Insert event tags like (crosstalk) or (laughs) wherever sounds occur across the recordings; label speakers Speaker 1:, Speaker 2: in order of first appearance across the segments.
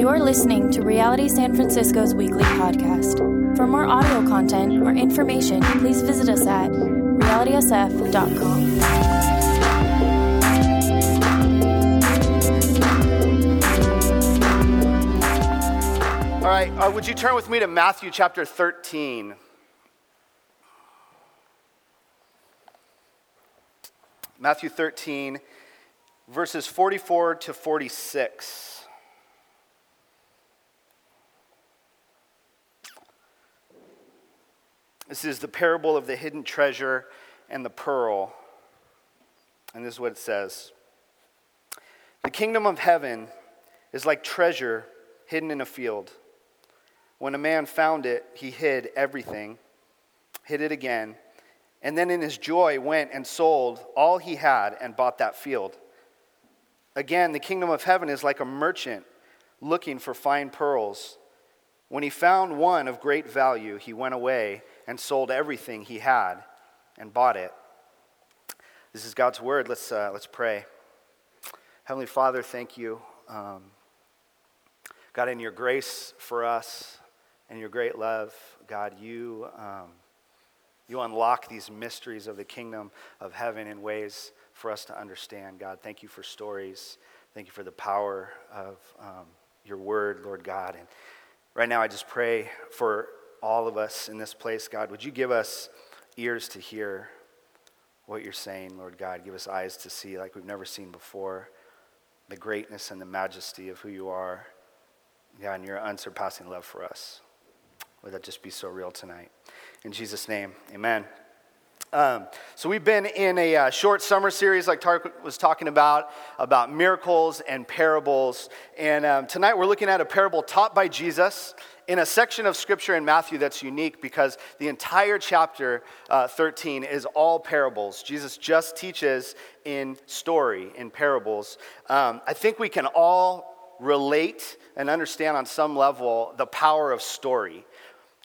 Speaker 1: You are listening to Reality San Francisco's weekly podcast. For more audio content or information, please visit us at realitysf.com.
Speaker 2: All right, uh, would you turn with me to Matthew chapter 13? Matthew 13, verses 44 to 46. This is the parable of the hidden treasure and the pearl. And this is what it says The kingdom of heaven is like treasure hidden in a field. When a man found it, he hid everything, hid it again, and then in his joy went and sold all he had and bought that field. Again, the kingdom of heaven is like a merchant looking for fine pearls. When he found one of great value, he went away and sold everything he had and bought it. This is God's word. Let's, uh, let's pray. Heavenly Father, thank you. Um, God, in your grace for us, and your great love, God, you, um, you unlock these mysteries of the kingdom of heaven in ways for us to understand. God, thank you for stories. Thank you for the power of um, your word, Lord God. And right now, I just pray for all of us in this place, God. Would you give us ears to hear what you're saying, Lord God? Give us eyes to see like we've never seen before the greatness and the majesty of who you are, God, and your unsurpassing love for us. Would that just be so real tonight? In Jesus' name, amen. Um, so we've been in a uh, short summer series, like Tark was talking about, about miracles and parables. And um, tonight we're looking at a parable taught by Jesus in a section of scripture in Matthew that's unique because the entire chapter uh, 13 is all parables. Jesus just teaches in story, in parables. Um, I think we can all relate and understand on some level the power of story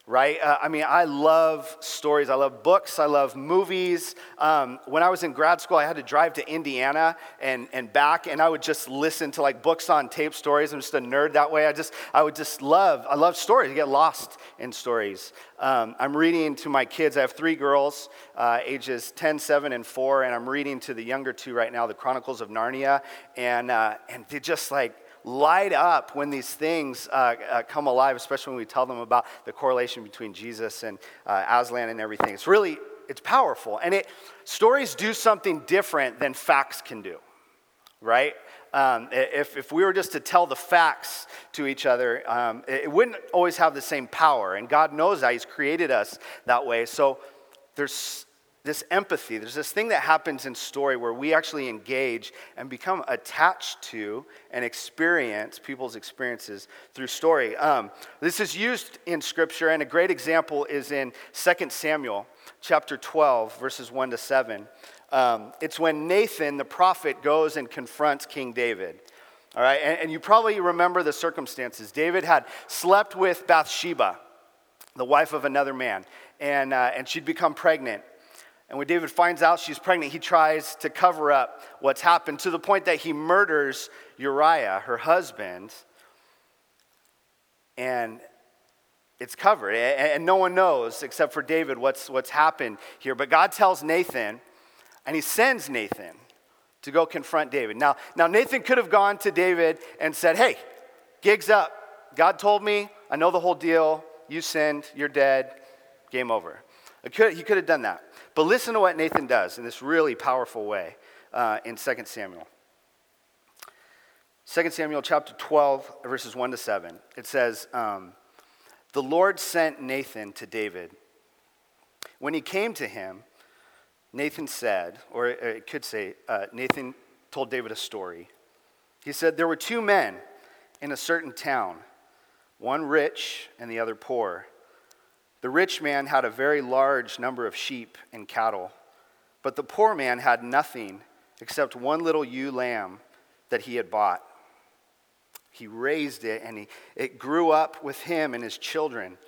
Speaker 2: right? Uh, I mean, I love stories. I love books. I love movies. Um, when I was in grad school, I had to drive to Indiana and, and back, and I would just listen to like books on tape stories. I'm just a nerd that way. I just, I would just love, I love stories. I get lost in stories. Um, I'm reading to my kids. I have three girls, uh, ages 10, 7, and 4, and I'm reading to the younger two right now, the Chronicles of Narnia, and, uh, and they just like, light up when these things uh, uh, come alive, especially when we tell them about the correlation between Jesus and uh, Aslan and everything. It's really, it's powerful. And it, stories do something different than facts can do, right? Um, if, if we were just to tell the facts to each other, um, it wouldn't always have the same power. And God knows that. He's created us that way. So there's this empathy. There's this thing that happens in story where we actually engage and become attached to and experience people's experiences through story. Um, this is used in Scripture, and a great example is in 2 Samuel chapter 12, verses 1 to 7. Um, it's when Nathan, the prophet, goes and confronts King David. All right, and, and you probably remember the circumstances. David had slept with Bathsheba, the wife of another man, and, uh, and she'd become pregnant. And when David finds out she's pregnant, he tries to cover up what's happened to the point that he murders Uriah, her husband. And it's covered. And no one knows except for David what's, what's happened here. But God tells Nathan, and he sends Nathan to go confront David. Now, now Nathan could have gone to David and said, Hey, gig's up. God told me, I know the whole deal. You sinned, you're dead, game over. Could, he could have done that. But listen to what Nathan does in this really powerful way uh, in 2 Samuel. 2 Samuel chapter 12, verses 1 to 7. It says, um, The Lord sent Nathan to David. When he came to him, Nathan said, or it could say, uh, Nathan told David a story. He said, There were two men in a certain town, one rich and the other poor. The rich man had a very large number of sheep and cattle, but the poor man had nothing except one little ewe lamb that he had bought. He raised it, and he, it grew up with him and his children.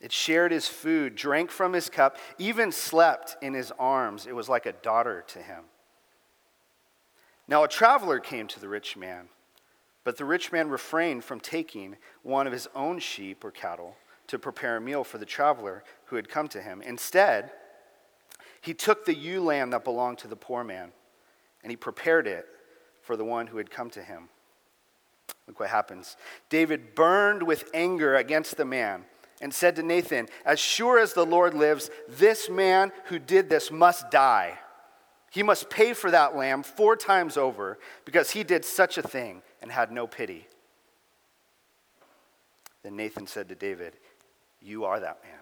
Speaker 2: It shared his food, drank from his cup, even slept in his arms. It was like a daughter to him. Now, a traveler came to the rich man. But the rich man refrained from taking one of his own sheep or cattle to prepare a meal for the traveler who had come to him. Instead, he took the ewe lamb that belonged to the poor man and he prepared it for the one who had come to him. Look what happens. David burned with anger against the man and said to Nathan, As sure as the Lord lives, this man who did this must die. He must pay for that lamb four times over because he did such a thing and had no pity. Then Nathan said to David, You are that man.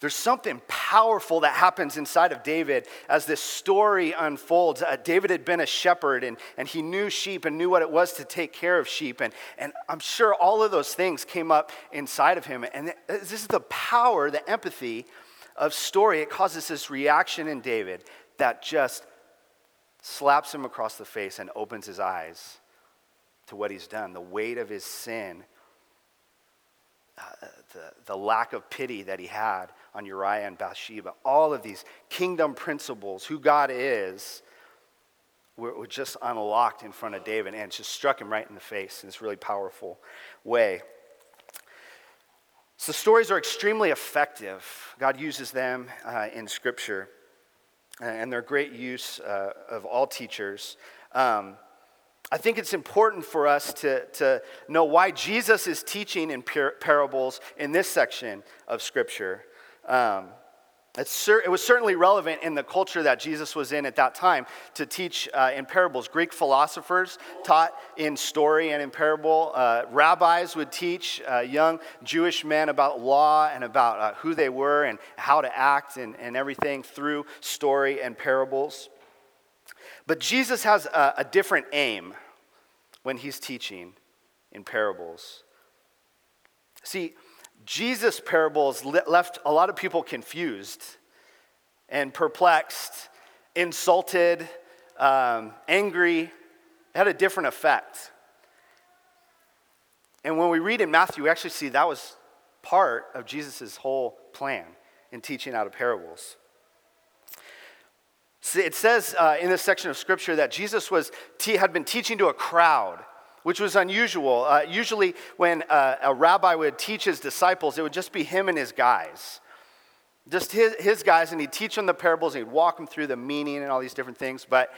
Speaker 2: There's something powerful that happens inside of David as this story unfolds. Uh, David had been a shepherd and, and he knew sheep and knew what it was to take care of sheep. And, and I'm sure all of those things came up inside of him. And this is the power, the empathy of story. It causes this reaction in David that just slaps him across the face and opens his eyes to what he's done, the weight of his sin, uh, the, the lack of pity that he had on Uriah and Bathsheba. All of these kingdom principles, who God is, were, were just unlocked in front of David and just struck him right in the face in this really powerful way. So, stories are extremely effective. God uses them uh, in Scripture, and they're great use uh, of all teachers. Um, I think it's important for us to, to know why Jesus is teaching in par- parables in this section of Scripture. Um, cer- it was certainly relevant in the culture that Jesus was in at that time to teach uh, in parables. Greek philosophers taught in story and in parable. Uh, rabbis would teach uh, young Jewish men about law and about uh, who they were and how to act and, and everything through story and parables. But Jesus has a, a different aim when he's teaching in parables. See, Jesus' parables left a lot of people confused and perplexed, insulted, um, angry. It had a different effect. And when we read in Matthew, we actually see that was part of Jesus' whole plan in teaching out of parables. It says uh, in this section of scripture that Jesus was te- had been teaching to a crowd, which was unusual. Uh, usually, when uh, a rabbi would teach his disciples, it would just be him and his guys. Just his, his guys, and he'd teach them the parables, and he'd walk them through the meaning and all these different things. But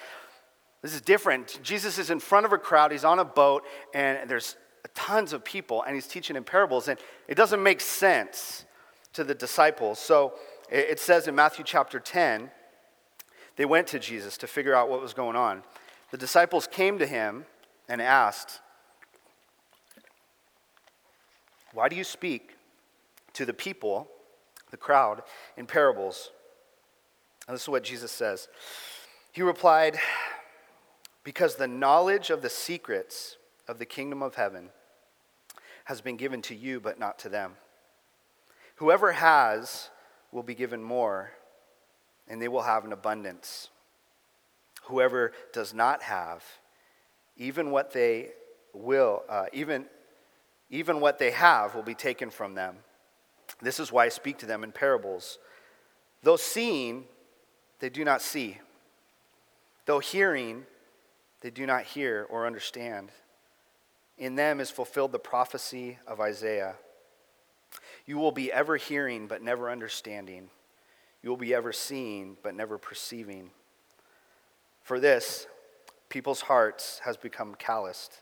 Speaker 2: this is different. Jesus is in front of a crowd, he's on a boat, and there's tons of people, and he's teaching in parables, and it doesn't make sense to the disciples. So it says in Matthew chapter 10, they went to Jesus to figure out what was going on. The disciples came to him and asked, Why do you speak to the people, the crowd, in parables? And this is what Jesus says. He replied, Because the knowledge of the secrets of the kingdom of heaven has been given to you, but not to them. Whoever has will be given more and they will have an abundance. Whoever does not have, even what they will, uh, even, even what they have will be taken from them. This is why I speak to them in parables. Though seeing, they do not see. Though hearing, they do not hear or understand. In them is fulfilled the prophecy of Isaiah. You will be ever hearing, but never understanding you will be ever seeing but never perceiving. For this, people's hearts has become calloused.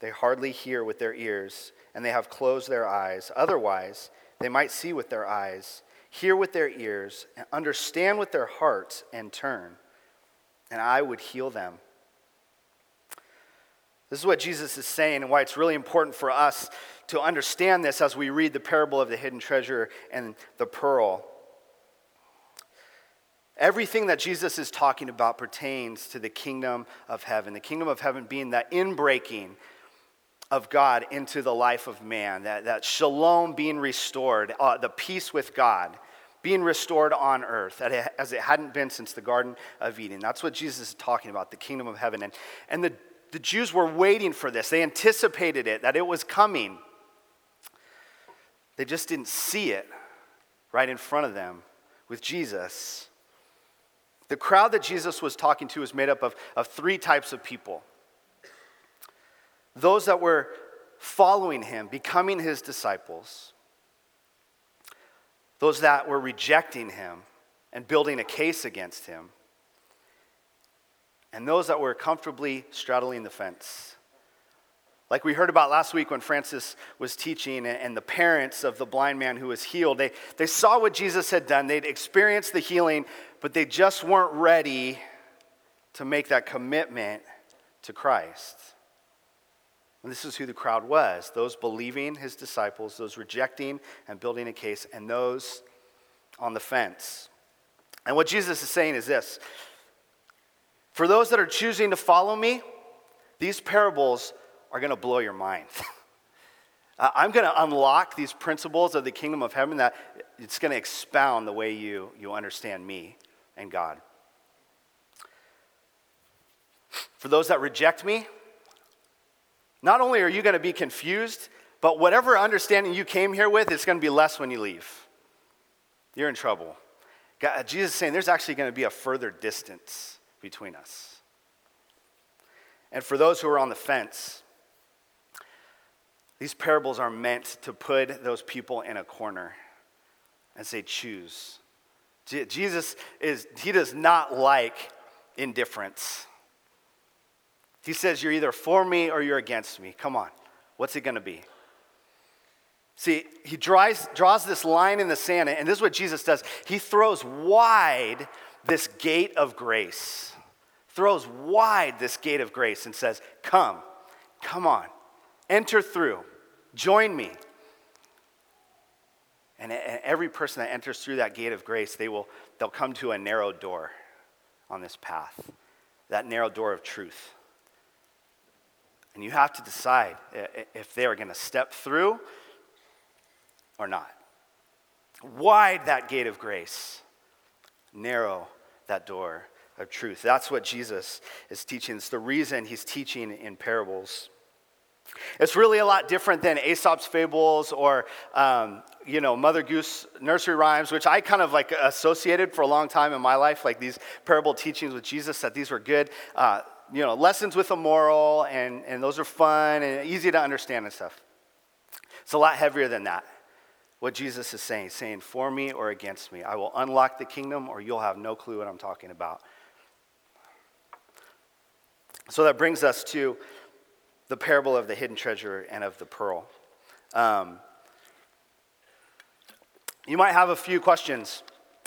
Speaker 2: They hardly hear with their ears, and they have closed their eyes. Otherwise, they might see with their eyes, hear with their ears, and understand with their hearts, and turn, and I would heal them. This is what Jesus is saying, and why it's really important for us to understand this as we read the parable of the hidden treasure and the pearl. Everything that Jesus is talking about pertains to the kingdom of heaven. The kingdom of heaven being that inbreaking of God into the life of man, that, that shalom being restored, uh, the peace with God being restored on earth as it hadn't been since the Garden of Eden. That's what Jesus is talking about, the kingdom of heaven. And, and the, the Jews were waiting for this, they anticipated it, that it was coming. They just didn't see it right in front of them with Jesus. The crowd that Jesus was talking to was made up of, of three types of people. those that were following him, becoming his disciples, those that were rejecting him and building a case against him, and those that were comfortably straddling the fence. Like we heard about last week when Francis was teaching, and the parents of the blind man who was healed, they, they saw what Jesus had done. They'd experienced the healing, but they just weren't ready to make that commitment to Christ. And this is who the crowd was those believing his disciples, those rejecting and building a case, and those on the fence. And what Jesus is saying is this for those that are choosing to follow me, these parables are going to blow your mind. (laughs) I'm going to unlock these principles of the kingdom of heaven that it's going to expound the way you, you understand me and God. For those that reject me, not only are you going to be confused, but whatever understanding you came here with, it's going to be less when you leave. You're in trouble. God, Jesus is saying there's actually going to be a further distance between us. And for those who are on the fence, these parables are meant to put those people in a corner and say, choose. Jesus is, he does not like indifference. He says, You're either for me or you're against me. Come on. What's it going to be? See, he draws, draws this line in the sand, and this is what Jesus does. He throws wide this gate of grace, throws wide this gate of grace, and says, Come, come on, enter through, join me. And every person that enters through that gate of grace, they will, they'll come to a narrow door on this path, that narrow door of truth. And you have to decide if they are going to step through or not. Wide that gate of grace, narrow that door of truth. That's what Jesus is teaching. It's the reason he's teaching in parables. It's really a lot different than Aesop's fables or, um, you know, Mother Goose nursery rhymes, which I kind of like associated for a long time in my life, like these parable teachings with Jesus, that these were good. Uh, you know, lessons with a moral, and, and those are fun and easy to understand and stuff. It's a lot heavier than that. What Jesus is saying, saying, for me or against me. I will unlock the kingdom, or you'll have no clue what I'm talking about. So that brings us to the parable of the hidden treasure and of the pearl. Um, you might have a few questions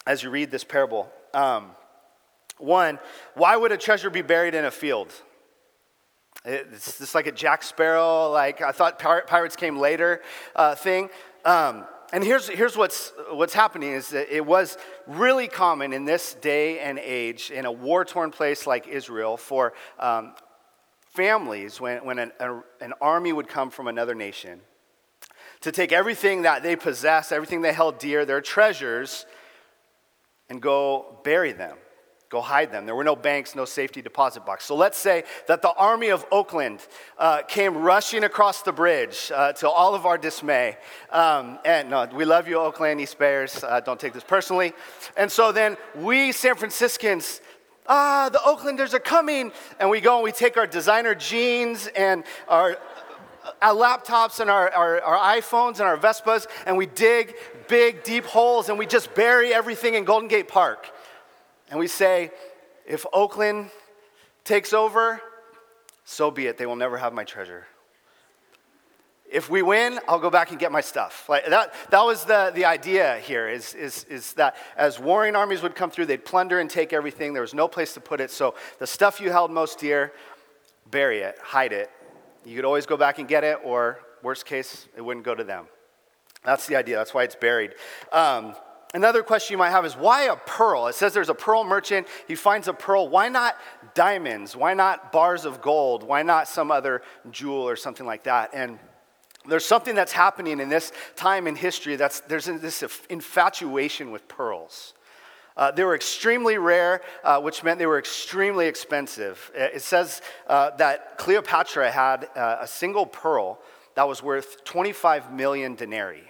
Speaker 2: as you read this parable. Um, one, why would a treasure be buried in a field? It's just like a Jack Sparrow, like I thought pirates came later uh, thing. Um, and here's, here's what's, what's happening is that it was really common in this day and age in a war-torn place like Israel for um, families when, when an, a, an army would come from another nation to take everything that they possessed, everything they held dear, their treasures, and go bury them go hide them. There were no banks, no safety deposit box. So let's say that the army of Oakland uh, came rushing across the bridge uh, to all of our dismay. Um, and no, we love you, Oakland, East Bears. Uh, don't take this personally. And so then we, San Franciscans, ah, the Oaklanders are coming. And we go and we take our designer jeans and our our laptops and our, our, our, iPhones and our Vespas, and we dig big, deep holes and we just bury everything in Golden Gate Park and we say, if Oakland takes over, so be it. They will never have my treasure. If we win, I'll go back and get my stuff. Like that, that was the, the idea here is, is, is that as warring armies would come through, they'd plunder and take everything. There was no place to put it. So the stuff you held most dear, bury it, hide it. You could always go back and get it, or worst case, it wouldn't go to them. That's the idea. That's why it's buried. Um, Another question you might have is why a pearl? It says there's a pearl merchant. He finds a pearl. Why not diamonds? Why not bars of gold? Why not some other jewel or something like that? And there's something that's happening in this time in history that's there's this infatuation with pearls. Uh, they were extremely rare, uh, which meant they were extremely expensive. It says uh, that Cleopatra had uh, a single pearl that was worth 25 million denarii.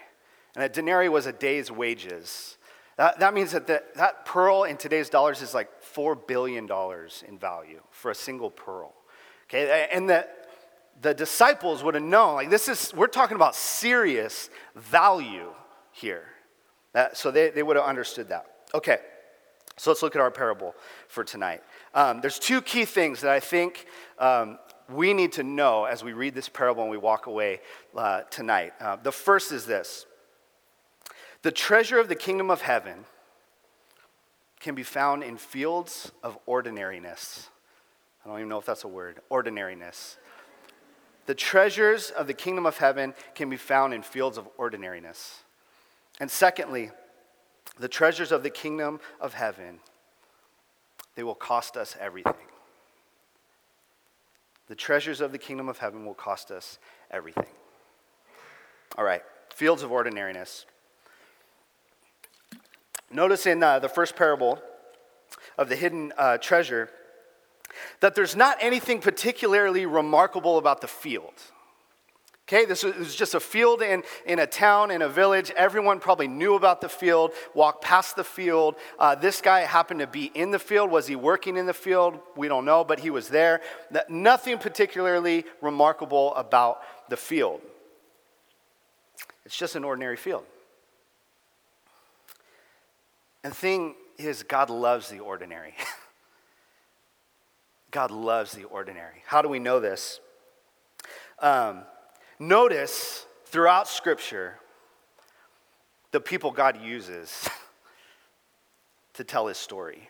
Speaker 2: And a denarii was a day's wages. That, that means that the, that pearl in today's dollars is like $4 billion in value for a single pearl. Okay, and the the disciples would have known like this is we're talking about serious value here. So they, they would have understood that. Okay so let's look at our parable for tonight. Um, there's two key things that i think um, we need to know as we read this parable and we walk away uh, tonight. Uh, the first is this. The treasure of the kingdom of heaven can be found in fields of ordinariness. I don't even know if that's a word. Ordinariness the treasures of the kingdom of heaven can be found in fields of ordinariness. And secondly, the treasures of the kingdom of heaven, they will cost us everything. The treasures of the kingdom of heaven will cost us everything. All right, fields of ordinariness. Notice in uh, the first parable of the hidden uh, treasure, that there's not anything particularly remarkable about the field. Okay, this was just a field in, in a town, in a village. Everyone probably knew about the field, walked past the field. Uh, this guy happened to be in the field. Was he working in the field? We don't know, but he was there. Nothing particularly remarkable about the field. It's just an ordinary field. And the thing is, God loves the ordinary. (laughs) God loves the ordinary. How do we know this? Um, notice throughout Scripture the people God uses (laughs) to tell his story.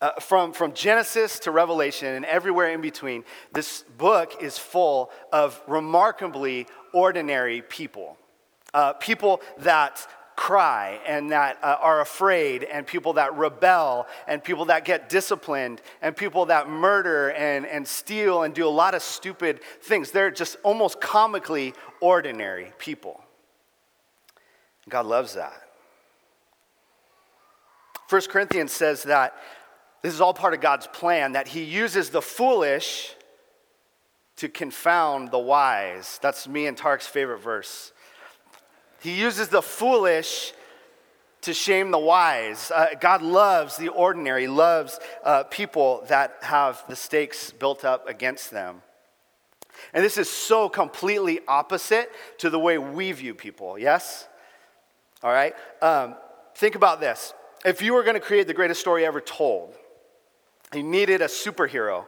Speaker 2: Uh, from, from Genesis to Revelation and everywhere in between, this book is full of remarkably ordinary people. Uh, people that cry and that uh, are afraid, and people that rebel, and people that get disciplined, and people that murder and, and steal and do a lot of stupid things. They're just almost comically ordinary people. God loves that. 1 Corinthians says that this is all part of God's plan, that He uses the foolish to confound the wise. That's me and Tark's favorite verse. He uses the foolish to shame the wise. Uh, God loves the ordinary, loves uh, people that have the stakes built up against them. And this is so completely opposite to the way we view people, yes? All right? Um, think about this. If you were going to create the greatest story ever told, you needed a superhero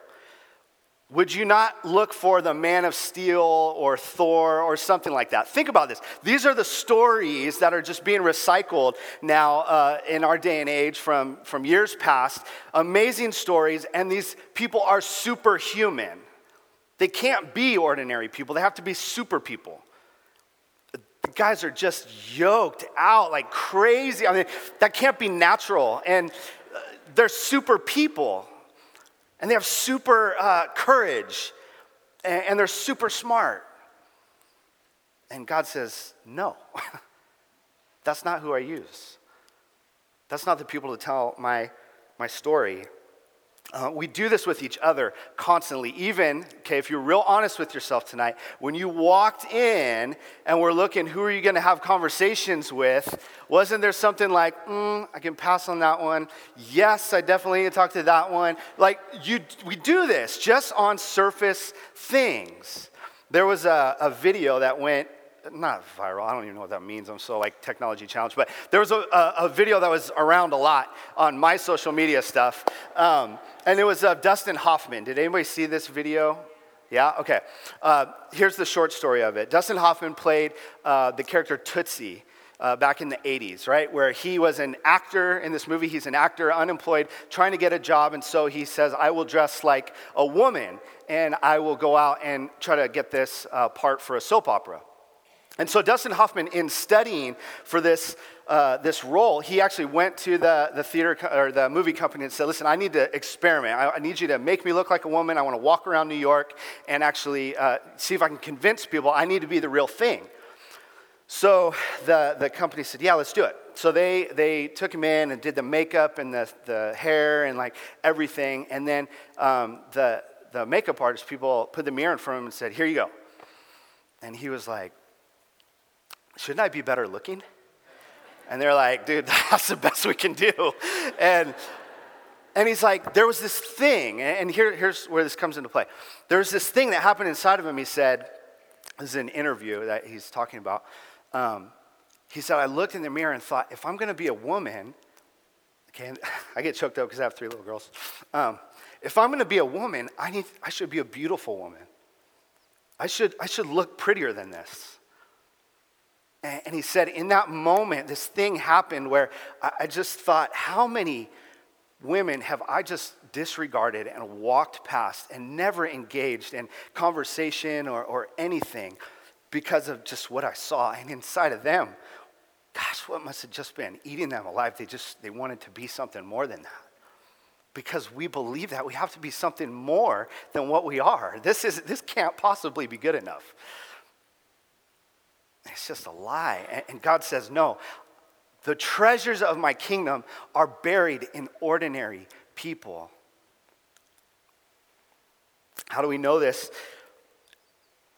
Speaker 2: would you not look for the Man of Steel or Thor or something like that? Think about this. These are the stories that are just being recycled now uh, in our day and age from, from years past. Amazing stories, and these people are superhuman. They can't be ordinary people, they have to be super people. The guys are just yoked out like crazy. I mean, that can't be natural. And uh, they're super people. And they have super uh, courage and, and they're super smart. And God says, No, (laughs) that's not who I use. That's not the people to tell my, my story. Uh, we do this with each other constantly. Even, okay, if you're real honest with yourself tonight, when you walked in and we're looking, who are you going to have conversations with? Wasn't there something like, mm, I can pass on that one? Yes, I definitely need to talk to that one. Like, you, we do this just on surface things. There was a, a video that went not viral. I don't even know what that means. I'm so like technology challenged. But there was a, a, a video that was around a lot on my social media stuff. Um, and it was of Dustin Hoffman. Did anybody see this video? Yeah? Okay. Uh, here's the short story of it Dustin Hoffman played uh, the character Tootsie. Uh, back in the 80s, right? Where he was an actor in this movie. He's an actor, unemployed, trying to get a job. And so he says, I will dress like a woman and I will go out and try to get this uh, part for a soap opera. And so Dustin Hoffman, in studying for this, uh, this role, he actually went to the, the theater co- or the movie company and said, listen, I need to experiment. I, I, need you to make me look like a woman. I want to walk around New York and actually uh, see if I can convince people I need to be the real thing. So the, the company said, yeah, let's do it. So they, they took him in and did the makeup and the, the hair and like everything. And then um, the, the makeup artist, people put the mirror in front of him and said, here you go. And he was like, shouldn't I be better looking? And they're like, dude, (laughs) that's the best we can do. And, And he's like, there was this thing, and here, here's where this comes into play. There was this thing that happened inside of him. He said, this is an interview that he's talking about. Um, he said, I looked in the mirror and thought, if I'm going to be a woman, okay, (laughs) I get choked up because I have three little girls. Um, if I'm going to be a woman, I, need, I should be a beautiful woman. I should, I should look prettier than this. And, he said, in that moment, this thing happened where I, I just thought, how many women have I just disregarded and walked past and never engaged in conversation or, or anything because of just what I saw? And inside of them, gosh, what must have just been eating them alive? They just, they wanted to be something more than that because we believe that we have to be something more than what we are. This, is, this can't possibly be good enough. It's just a lie. And God says, No, the treasures of my kingdom are buried in ordinary people. How do we know this?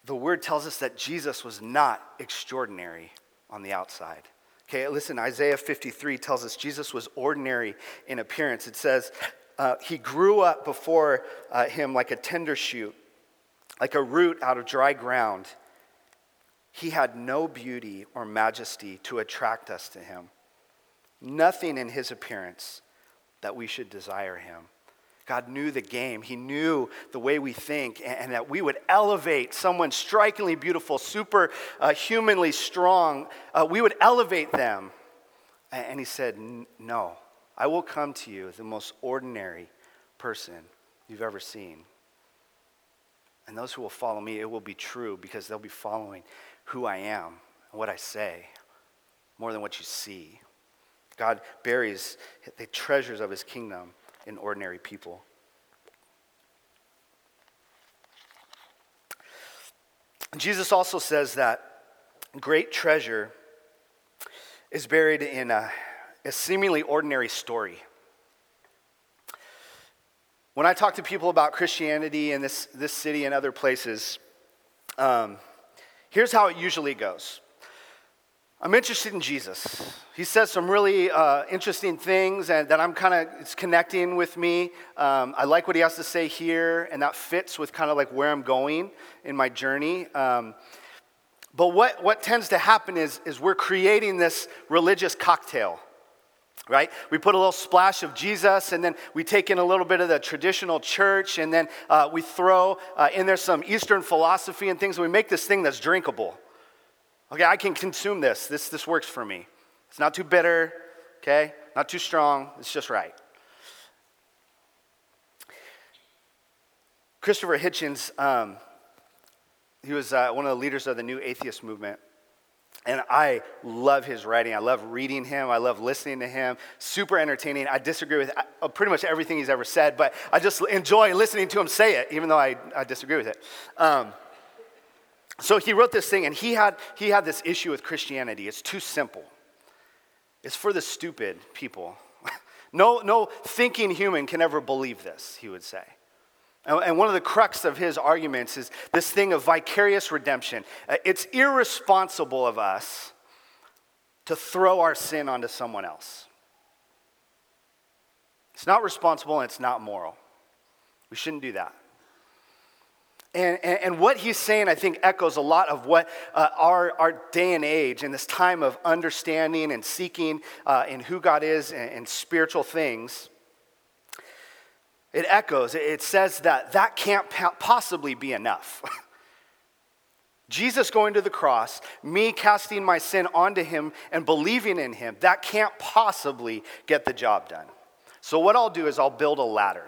Speaker 2: The word tells us that Jesus was not extraordinary on the outside. Okay, listen, Isaiah 53 tells us Jesus was ordinary in appearance. It says, uh, He grew up before uh, him like a tender shoot, like a root out of dry ground. He had no beauty or majesty to attract us to him, nothing in his appearance that we should desire him. God knew the game. He knew the way we think, and, that we would elevate someone strikingly beautiful, super uh, humanly strong. Uh, we would elevate them. And he said, No, I will come to you, the most ordinary person you've ever seen. And those who will follow me, it will be true because they'll be following who I am and what I say more than what you see. God buries the treasures of his kingdom in ordinary people. Jesus also says that great treasure is buried in a, a seemingly ordinary story. When I talk to people about Christianity in this, this city and other places, um, Here's how it usually goes I'm interested in Jesus. He says some really uh, interesting things and that I'm kind of, it's connecting with me. Um, I like what he has to say here, and that fits with kind of like where I'm going in my journey. Um, but what, what tends to happen is, is we're creating this religious cocktail right? We put a little splash of Jesus, and then we take in a little bit of the traditional church, and then uh, we throw uh, in there some Eastern philosophy and things, and we make this thing that's drinkable. Okay, I can consume this. This, this works for me. It's not too bitter, okay? Not too strong. It's just right. Christopher Hitchens, um, he was uh, one of the leaders of the new atheist movement. And I love his writing. I love reading him. I love listening to him. Super entertaining. I disagree with uh, pretty much everything he's ever said, but I just enjoy listening to him say it, even though I, I disagree with it. Um, so he wrote this thing, and he had, he had this issue with Christianity. It's too simple, it's for the stupid people. (laughs) no, no thinking human can ever believe this, he would say. And one of the crux of his arguments is this thing of vicarious redemption. Uh, it's irresponsible of us to throw our sin onto someone else. It's not responsible and it's not moral. We shouldn't do that. And, and, and what he's saying, I think, echoes a lot of what uh, our, our day and age, in this time of understanding and seeking uh, in who God is and, and spiritual things, it echoes, it says that that can't possibly be enough. (laughs) Jesus going to the cross, me casting my sin onto him and believing in him, that can't possibly get the job done. So, what I'll do is I'll build a ladder.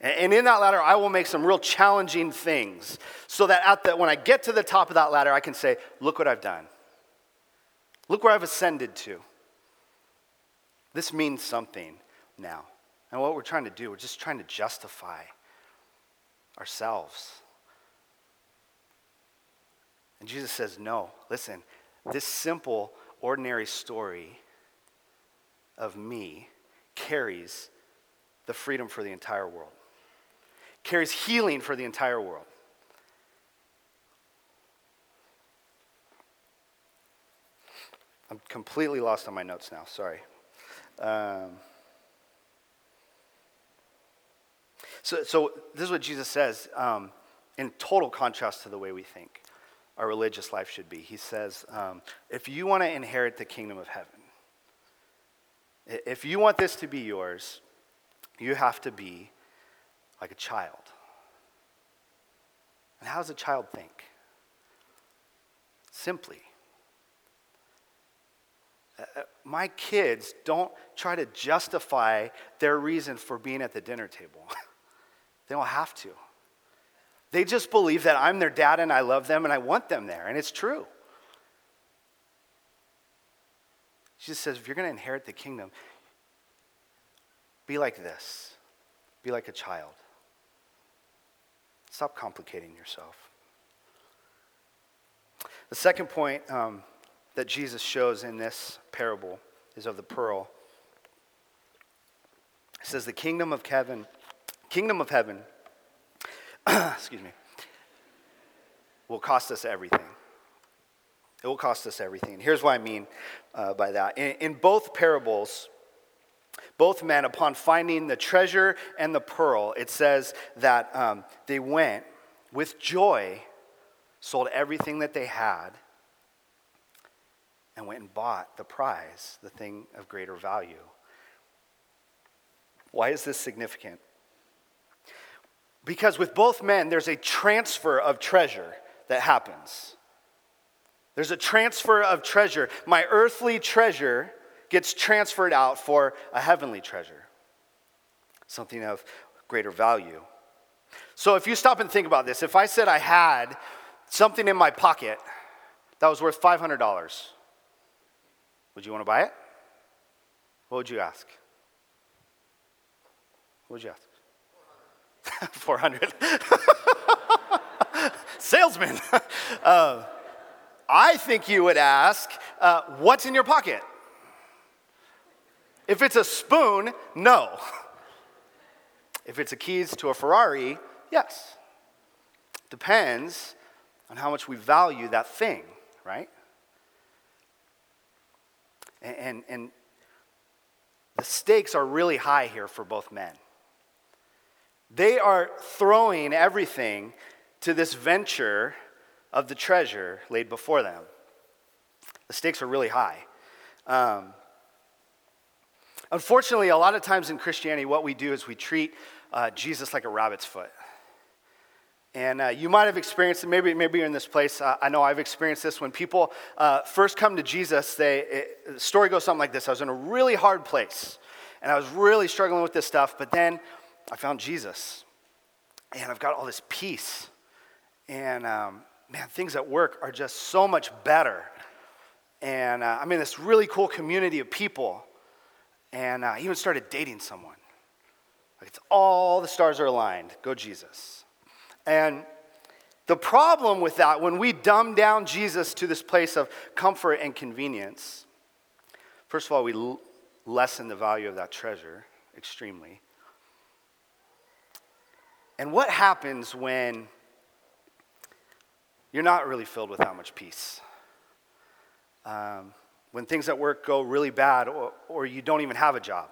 Speaker 2: And in that ladder, I will make some real challenging things so that at the, when I get to the top of that ladder, I can say, Look what I've done. Look where I've ascended to. This means something now. And what we're trying to do, we're just trying to justify ourselves. And Jesus says, No, listen, this simple, ordinary story of me carries the freedom for the entire world, carries healing for the entire world. I'm completely lost on my notes now, sorry. Um, So, so this is what Jesus says um, in total contrast to the way we think our religious life should be. He says, um, if you want to inherit the kingdom of heaven, if you want this to be yours, you have to be like a child. And how does a child think? Simply. Uh, uh, my kids don't try to justify their reason for being at the dinner table. (laughs) they don't have to. They just believe that I'm their dad and I love them and I want them there, and it's true. Jesus says, if you're going to inherit the kingdom, be like this be like a child. Stop complicating yourself. The second point um, that Jesus shows in this parable is of the pearl. It says, The kingdom of heaven, kingdom of heaven, (clears throat) excuse me, will cost us everything. It will cost us everything. Here's what I mean uh, by that. In, in both parables, both men, upon finding the treasure and the pearl, it says that um, they went with joy, sold everything that they had, and went and bought the prize, the thing of greater value. Why is this significant? Because with both men, there's a transfer of treasure that happens. There's a transfer of treasure. My earthly treasure gets transferred out for a heavenly treasure, something of greater value. So if you stop and think about this, if I said I had something in my pocket that was worth $500, would you want to buy it? What would you ask? What would you ask? (laughs) 400. (laughs) Salesman. (laughs) Uh, I think you would ask, uh, what's in your pocket? If it's a spoon, no. If it's a keys to a Ferrari, yes. Depends on how much we value that thing, right? And, and, and the stakes are really high here for both men. They are throwing everything to this venture of the treasure laid before them. The stakes are really high. Um, Unfortunately, a lot of times in Christianity, what we do is we treat uh, Jesus like a rabbit's foot. And uh, you might have experienced it, maybe, maybe you're in this place. Uh, I know I've experienced this. When people uh, first come to Jesus, they, it, the story goes something like this I was in a really hard place, and I was really struggling with this stuff, but then I found Jesus, and I've got all this peace. And um, man, things at work are just so much better. And uh, I'm in this really cool community of people and uh, even started dating someone. Like it's all the stars are aligned. Go Jesus. And the problem with that, when we dumb down Jesus to this place of comfort and convenience, first of all, we lessen the value of that treasure extremely. And what happens when you're not really filled with that much peace? Um, when things at work go really bad or, or you don't even have a job,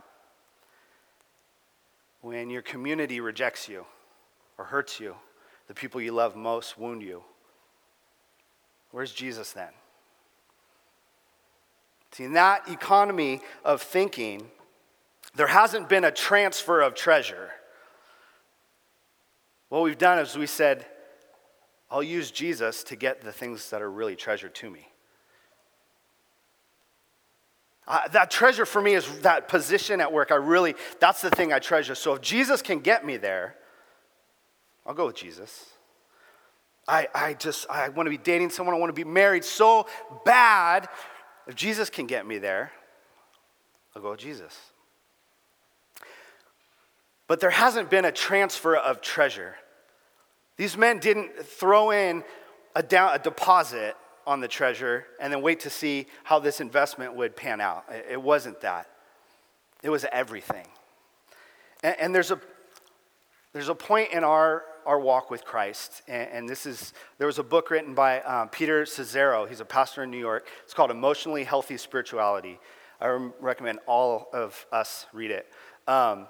Speaker 2: when your community rejects you or hurts you, the people you love most wound you. Where's Jesus then? See, in that economy of thinking, there hasn't been a transfer of treasure. What we've done is we said, I'll use Jesus to get the things that are really treasured to me. Uh, that treasure for me is that position at work. I really, that's the thing I treasure. So if Jesus can get me there, I'll go with Jesus. I, I just, I want to be dating someone, I want to be married so bad. If Jesus can get me there, I'll go with Jesus. But there hasn't been a transfer of treasure. These men didn't throw in a, down, a deposit on the treasure and then wait to see how this investment would pan out. It wasn't that, it was everything. And, and there's, a, there's a point in our, our walk with Christ, and, and this is there was a book written by um, Peter Scazzero. He's a pastor in New York. It's called Emotionally Healthy Spirituality. I recommend all of us read it. Um,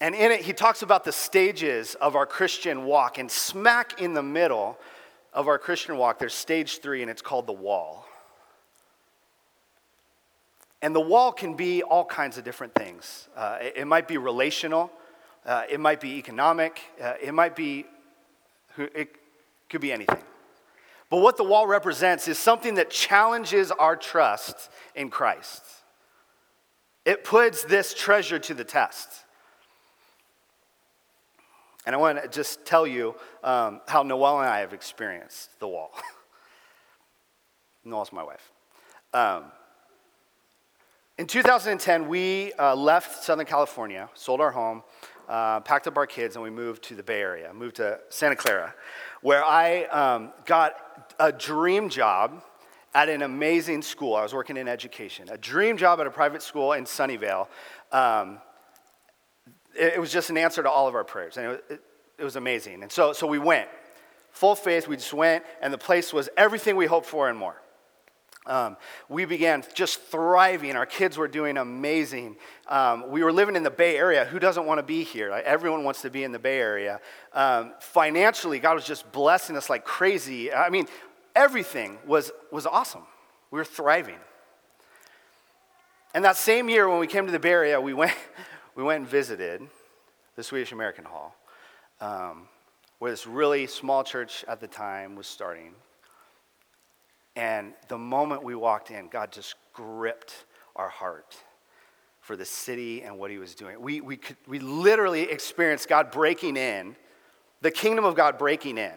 Speaker 2: and in it, he talks about the stages of our Christian walk. And smack in the middle of our Christian walk, there's stage three, and it's called the wall. And the wall can be all kinds of different things. Uh, it, it, might be relational, uh, it might be economic, uh, it might be, it could be anything. But what the wall represents is something that challenges our trust in Christ. It puts this treasure to the test. And I want to just tell you um, how Noelle and I have experienced the wall. (laughs) Noelle's my wife. Um, in 2010, we uh, left Southern California, sold our home, uh, packed up our kids, and we moved to the Bay Area, moved to Santa Clara, where I um, got a dream job at an amazing school. I was working in education, a dream job at a private school in Sunnyvale. Um, it, was just an answer to all of our prayers, and it, it, it was amazing. And so, so we went, full faith. We just went, and the place was everything we hoped for and more. Um, we began just thriving. Our kids were doing amazing. Um, we were living in the Bay Area. Who doesn't want to be here? Everyone wants to be in the Bay Area. Um, financially, God was just blessing us like crazy. I mean, everything was, was awesome. We were thriving. And that same year, when we came to the Bay Area, we went, we went and visited the Swedish American Hall, um, where this really small church at the time was starting. And the moment we walked in, God just gripped our heart for the city and what he was doing. We, we, could, we literally experienced God breaking in, the kingdom of God breaking in,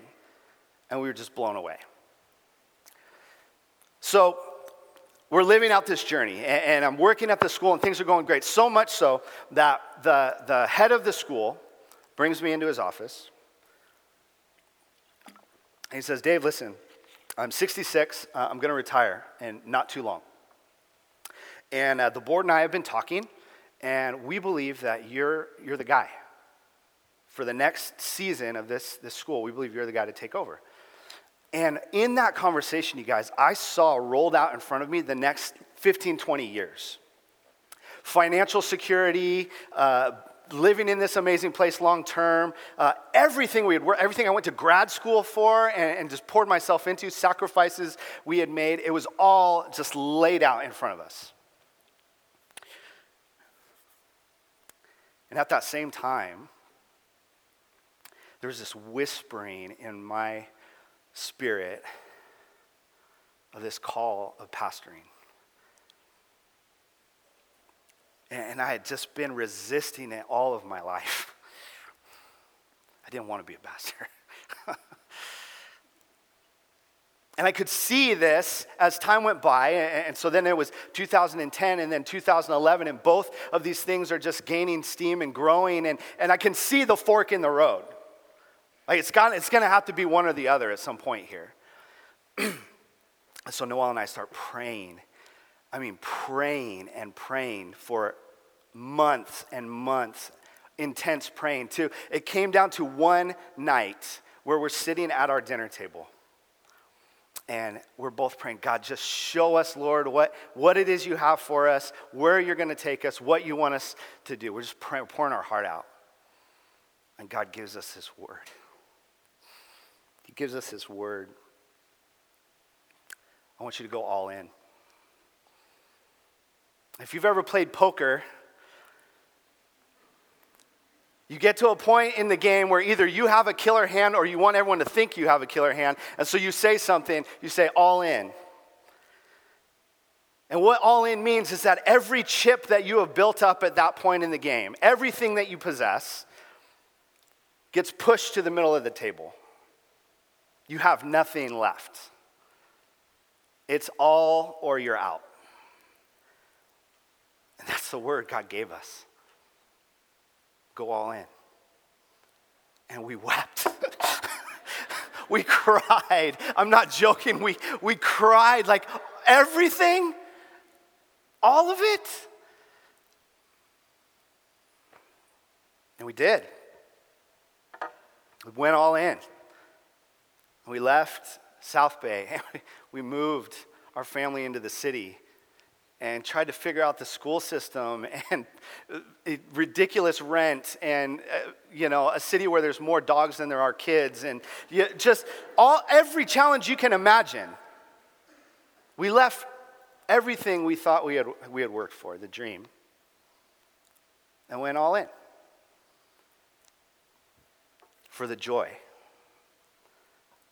Speaker 2: and we were just blown away. So we're living out this journey, and, I'm working at the school, and things are going great. So much so that the, the head of the school brings me into his office. And he says, Dave, listen, I'm 66, uh, I'm going to retire and not too long. And uh, the board and I have been talking, and we believe that you're, you're the guy. For the next season of this, this school, we believe you're the guy to take over. And in that conversation, you guys, I saw rolled out in front of me the next 15, 20 years. Financial security, uh, living in this amazing place long term, uh, everything we had, everything I went to grad school for and, and just poured myself into, sacrifices we had made, it was all just laid out in front of us. And at that same time, there was this whispering in my spirit of this call of pastoring. And I had just been resisting it all of my life. (laughs) I didn't want to be a pastor. (laughs) and I could see this as time went by. And so then it was 2010 and then 2011, and both of these things are just gaining steam and growing. And, and I can see the fork in the road. Like it's, got, it's going to have to be one or the other at some point here. (clears throat) so Noelle and I start praying. I mean, praying and praying for months and months, intense praying too. It came down to one night where we're sitting at our dinner table. And we're both praying, God, just show us, Lord, what, what it is you have for us, where you're going to take us, what you want us to do. We're just praying, pouring our heart out. And God gives us His word. He gives us His word. I want you to go all in. If you've ever played poker, you get to a point in the game where either you have a killer hand or you want everyone to think you have a killer hand. And so you say something, you say all in. And what all in means is that every chip that you have built up at that point in the game, everything that you possess, gets pushed to the middle of the table you have nothing left. It's all or you're out. And that's the word God gave us. Go all in. And we wept. (laughs) we cried. I'm not joking. We, we cried like everything, all of it. And we did. We went all in. We left South Bay. (laughs) we moved our family into the city. and tried to figure out the school system (laughs) and uh, ridiculous rent and uh, you know a city where there's more dogs than there are kids and just all every challenge you can imagine we left everything we thought we had, we had worked for the dream and went all in for the joy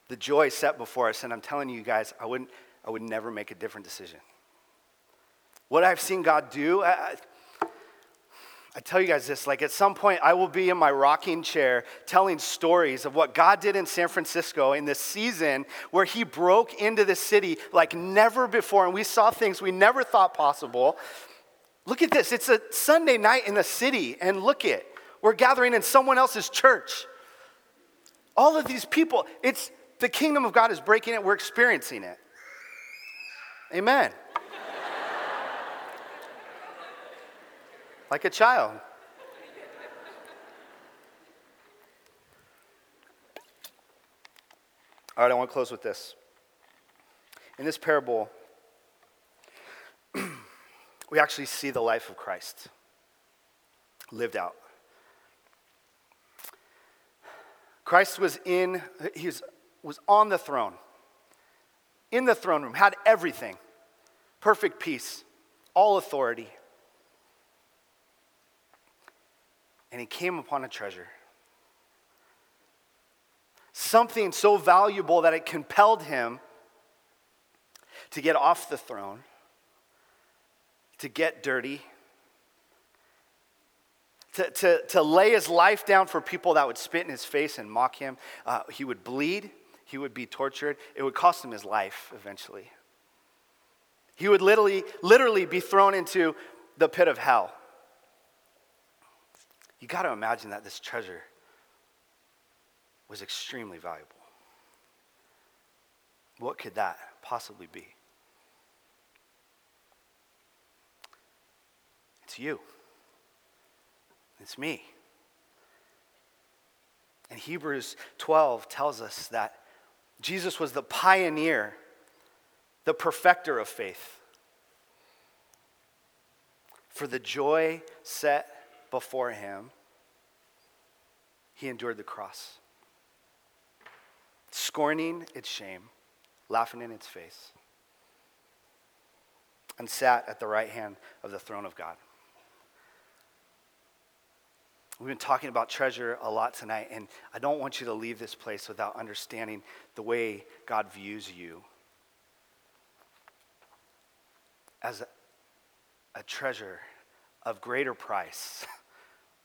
Speaker 2: the joy set before us and i'm telling you guys i wouldn't i would never make a different decision what I've seen God do, I, I tell you guys this like at some point, I will be in my rocking chair telling stories of what God did in San Francisco in this season where He broke into the city like never before, and we saw things we never thought possible. Look at this. It's a Sunday night in the city, and look it. We're gathering in someone else's church. All of these people, it's the kingdom of God is breaking it. We're experiencing it. Amen. like a child. All right, I want to close with this. In this parable, (clears throat) we actually see the life of Christ lived out. Christ was in, he was, was on the throne, in the throne room, had everything perfect peace, all authority. and he came upon a treasure. Something so valuable that it compelled him to get off the throne, to get dirty, to, to, to lay his life down for people that would spit in his face and mock him. Uh, he would bleed, he would be tortured, it would cost him his life eventually. He would literally, literally be thrown into the pit of hell. You got to imagine that this treasure was extremely valuable. What could that possibly be? It's you. It's me. And Hebrews 12 tells us that Jesus was the pioneer, the perfecter of faith. For the joy set before him, he endured the cross, scorning its shame, laughing in its face, and sat at the right hand of the throne of God. We've been talking about treasure a lot tonight, and I don't want you to leave this place without understanding the way God views you as a, a treasure of greater price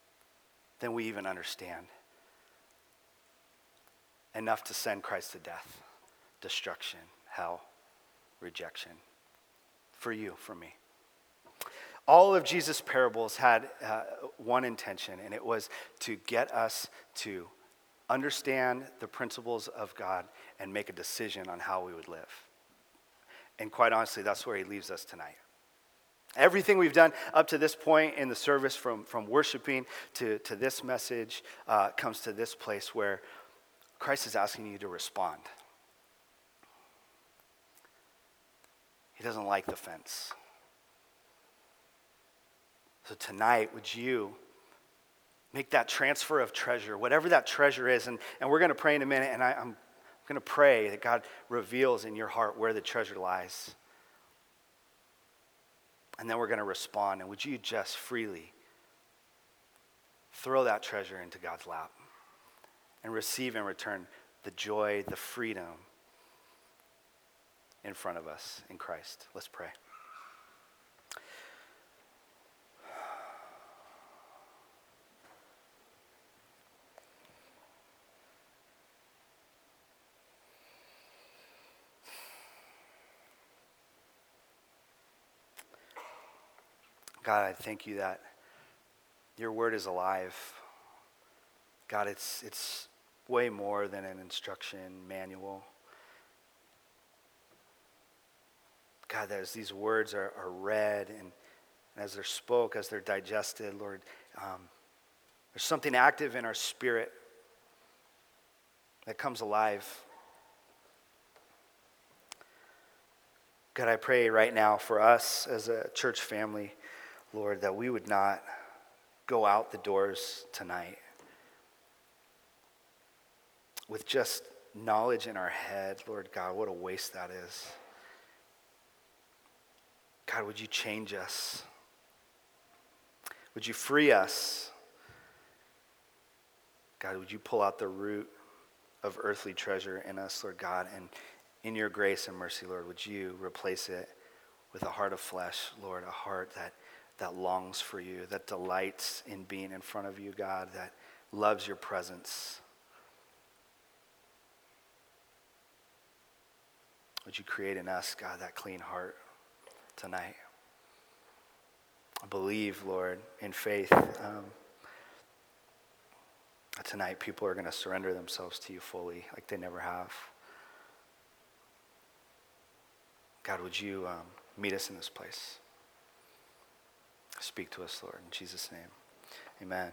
Speaker 2: (laughs) than we even understand. Enough to send Christ to death, destruction, hell, rejection. For you, for me. All of Jesus' parables had uh, one intention, and it was to get us to understand the principles of God and make a decision on how we would live. And quite honestly, that's where he leaves us tonight. Everything we've done up to this point in the service, from, from worshiping to, to this message, uh, comes to this place where Christ is asking you to respond. He doesn't like the fence. So tonight, would you make that transfer of treasure, whatever that treasure is? And, and we're going to pray in a minute, and I, I'm going to pray that God reveals in your heart where the treasure lies. And then we're going to respond. And would you just freely throw that treasure into God's lap and receive in return the joy, the freedom in front of us in Christ? Let's pray. God, I thank you that your word is alive. God, it's, it's way more than an instruction manual. God, as these words are, are read and, and as they're spoke, as they're digested, Lord, um, there's something active in our spirit that comes alive. God, I pray right now for us as a church family, Lord, that we would not go out the doors tonight with just knowledge in our head. Lord God, what a waste that is. God, would you change us? Would you free us? God, would you pull out the root of earthly treasure in us, Lord God, and in your grace and mercy, Lord, would you replace it with a heart of flesh, Lord, a heart that, that longs for you, that delights in being in front of you, God, that loves your presence. Would you create in us, God, that clean heart tonight? I believe, Lord, in faith. Um, tonight, people are going to surrender themselves to you fully, like they never have. God, would you um, meet us in this place? Speak to us, Lord, in Jesus' name. Amen.